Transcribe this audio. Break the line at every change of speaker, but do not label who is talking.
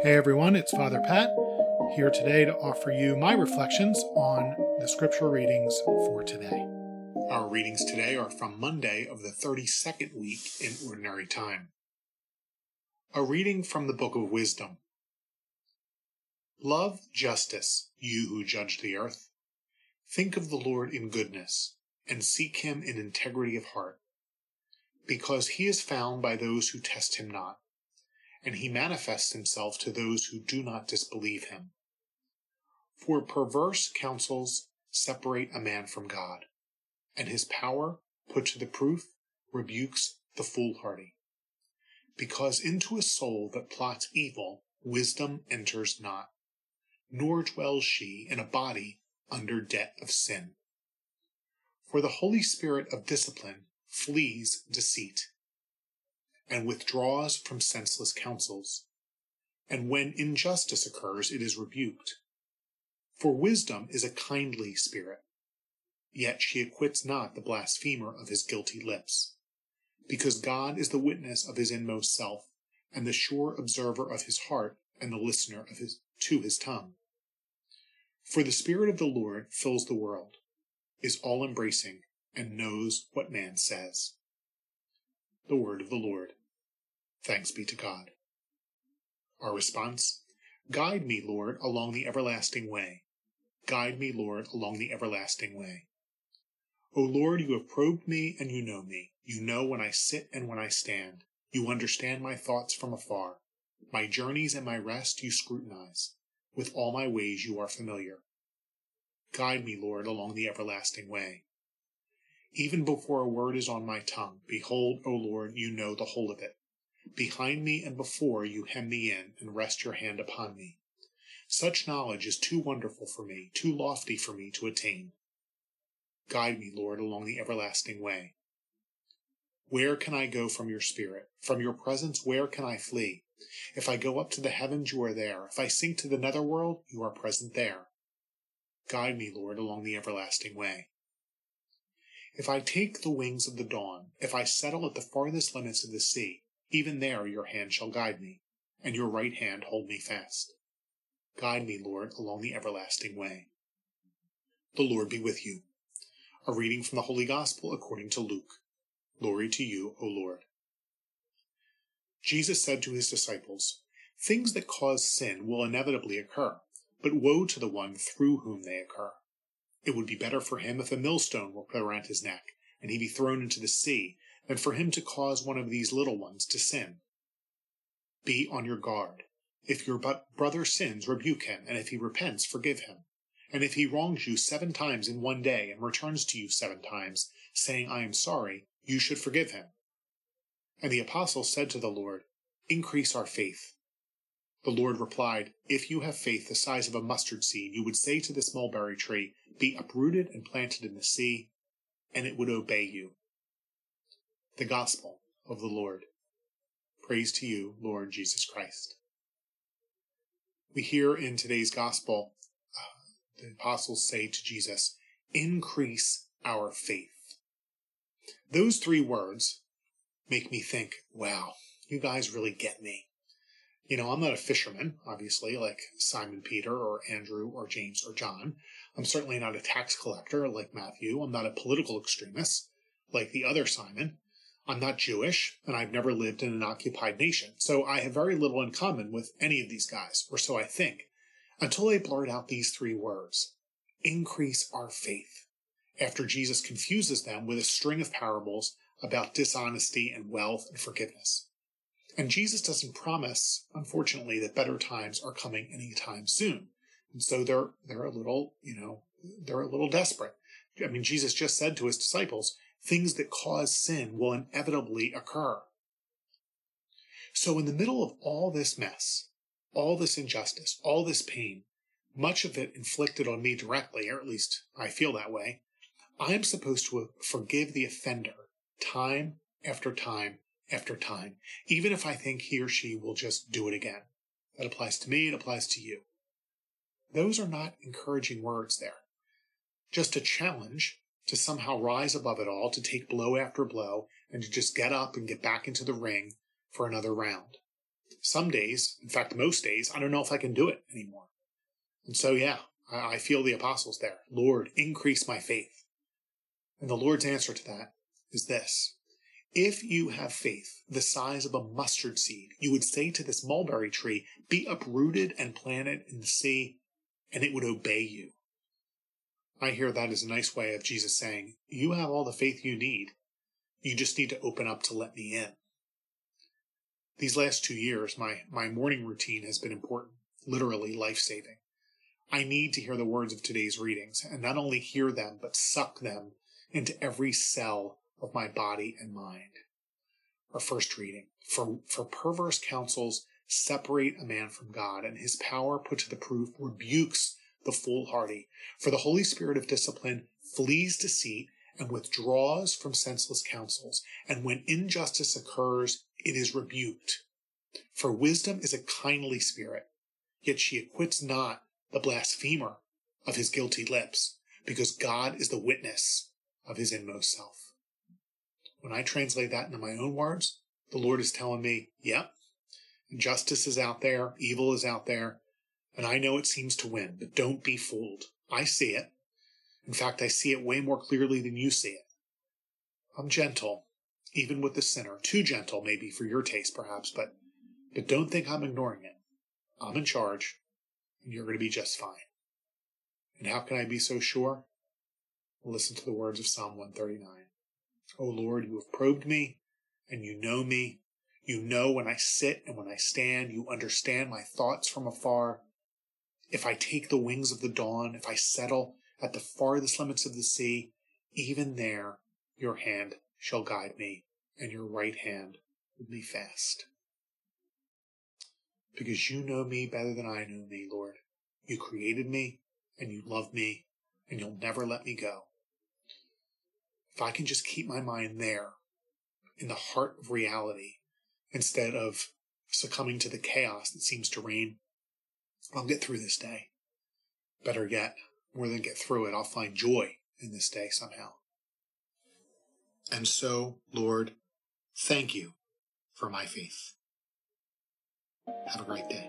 Hey everyone, it's Father Pat here today to offer you my reflections on the scripture readings for today. Our readings today are from Monday of the 32nd week in Ordinary Time. A reading from the Book of Wisdom. Love justice, you who judge the earth. Think of the Lord in goodness, and seek him in integrity of heart, because he is found by those who test him not and he manifests himself to those who do not disbelieve him. For perverse counsels separate a man from God, and his power, put to the proof, rebukes the foolhardy. Because into a soul that plots evil, wisdom enters not, nor dwells she in a body under debt of sin. For the Holy Spirit of discipline flees deceit and withdraws from senseless counsels. And when injustice occurs, it is rebuked. For wisdom is a kindly spirit, yet she acquits not the blasphemer of his guilty lips, because God is the witness of his inmost self, and the sure observer of his heart, and the listener of his to his tongue. For the Spirit of the Lord fills the world, is all embracing, and knows what man says. The word of the Lord. Thanks be to God. Our response Guide me, Lord, along the everlasting way. Guide me, Lord, along the everlasting way. O Lord, you have probed me and you know me. You know when I sit and when I stand. You understand my thoughts from afar. My journeys and my rest you scrutinize. With all my ways you are familiar. Guide me, Lord, along the everlasting way. Even before a word is on my tongue, behold, O Lord, you know the whole of it. Behind me and before you hem me in and rest your hand upon me. Such knowledge is too wonderful for me, too lofty for me to attain. Guide me, Lord, along the everlasting way. Where can I go from your spirit? From your presence, where can I flee? If I go up to the heavens, you are there. If I sink to the netherworld, you are present there. Guide me, Lord, along the everlasting way. If I take the wings of the dawn, if I settle at the farthest limits of the sea, even there your hand shall guide me, and your right hand hold me fast. Guide me, Lord, along the everlasting way. The Lord be with you. A reading from the Holy Gospel according to Luke. Glory to you, O Lord. Jesus said to his disciples, Things that cause sin will inevitably occur, but woe to the one through whom they occur. It would be better for him if a millstone were put around his neck, and he be thrown into the sea, than for him to cause one of these little ones to sin. Be on your guard. If your brother sins, rebuke him, and if he repents, forgive him. And if he wrongs you seven times in one day and returns to you seven times, saying, I am sorry, you should forgive him. And the apostle said to the Lord, Increase our faith. The Lord replied, If you have faith the size of a mustard seed, you would say to this mulberry tree, Be uprooted and planted in the sea, and it would obey you. The Gospel of the Lord. Praise to you, Lord Jesus Christ. We hear in today's Gospel uh, the apostles say to Jesus, Increase our faith. Those three words make me think, wow, you guys really get me. You know, I'm not a fisherman, obviously, like Simon Peter or Andrew or James or John. I'm certainly not a tax collector like Matthew. I'm not a political extremist like the other Simon. I'm not Jewish, and I've never lived in an occupied nation, so I have very little in common with any of these guys, or so I think, until they blurt out these three words increase our faith, after Jesus confuses them with a string of parables about dishonesty and wealth and forgiveness. And Jesus doesn't promise, unfortunately, that better times are coming anytime soon. And so they're they're a little, you know, they're a little desperate. I mean, Jesus just said to his disciples, things that cause sin will inevitably occur. So, in the middle of all this mess, all this injustice, all this pain, much of it inflicted on me directly, or at least I feel that way, I am supposed to forgive the offender time after time after time, even if I think he or she will just do it again. That applies to me, it applies to you. Those are not encouraging words there. Just a challenge to somehow rise above it all, to take blow after blow, and to just get up and get back into the ring for another round. some days, in fact, most days, I don't know if I can do it anymore. And so, yeah, I, feel the apostles there. Lord, increase my faith. And the Lord's answer to that is this. If you have faith the size of a mustard seed, you would say to this mulberry tree, be uprooted and planted in the sea, and it would obey you. I hear that as a nice way of Jesus saying, you have all the faith you need. You just need to open up to let me in. These last two years, my, my morning routine has been important, literally life saving. I need to hear the words of today's readings and not only hear them, but suck them into every cell of my body and mind. Our first reading. For, for perverse counsels separate a man from God, and his power put to the proof rebukes the foolhardy. For the Holy Spirit of discipline flees deceit and withdraws from senseless counsels. And when injustice occurs, it is rebuked. For wisdom is a kindly spirit, yet she acquits not the blasphemer of his guilty lips, because God is the witness of his inmost self. When I translate that into my own words, the Lord is telling me, yep, injustice is out there, evil is out there, and I know it seems to win, but don't be fooled. I see it. In fact, I see it way more clearly than you see it. I'm gentle, even with the sinner. Too gentle, maybe, for your taste, perhaps, but, but don't think I'm ignoring it. I'm in charge, and you're going to be just fine. And how can I be so sure? Listen to the words of Psalm 139. O Lord, you have probed me, and you know me. You know when I sit and when I stand. You understand my thoughts from afar. If I take the wings of the dawn, if I settle at the farthest limits of the sea, even there your hand shall guide me, and your right hand hold me fast. Because you know me better than I know me, Lord. You created me, and you love me, and you'll never let me go. If I can just keep my mind there, in the heart of reality, instead of succumbing to the chaos that seems to reign I'll get through this day. Better yet, more than get through it, I'll find joy in this day somehow. And so, Lord, thank you for my faith. Have a great day.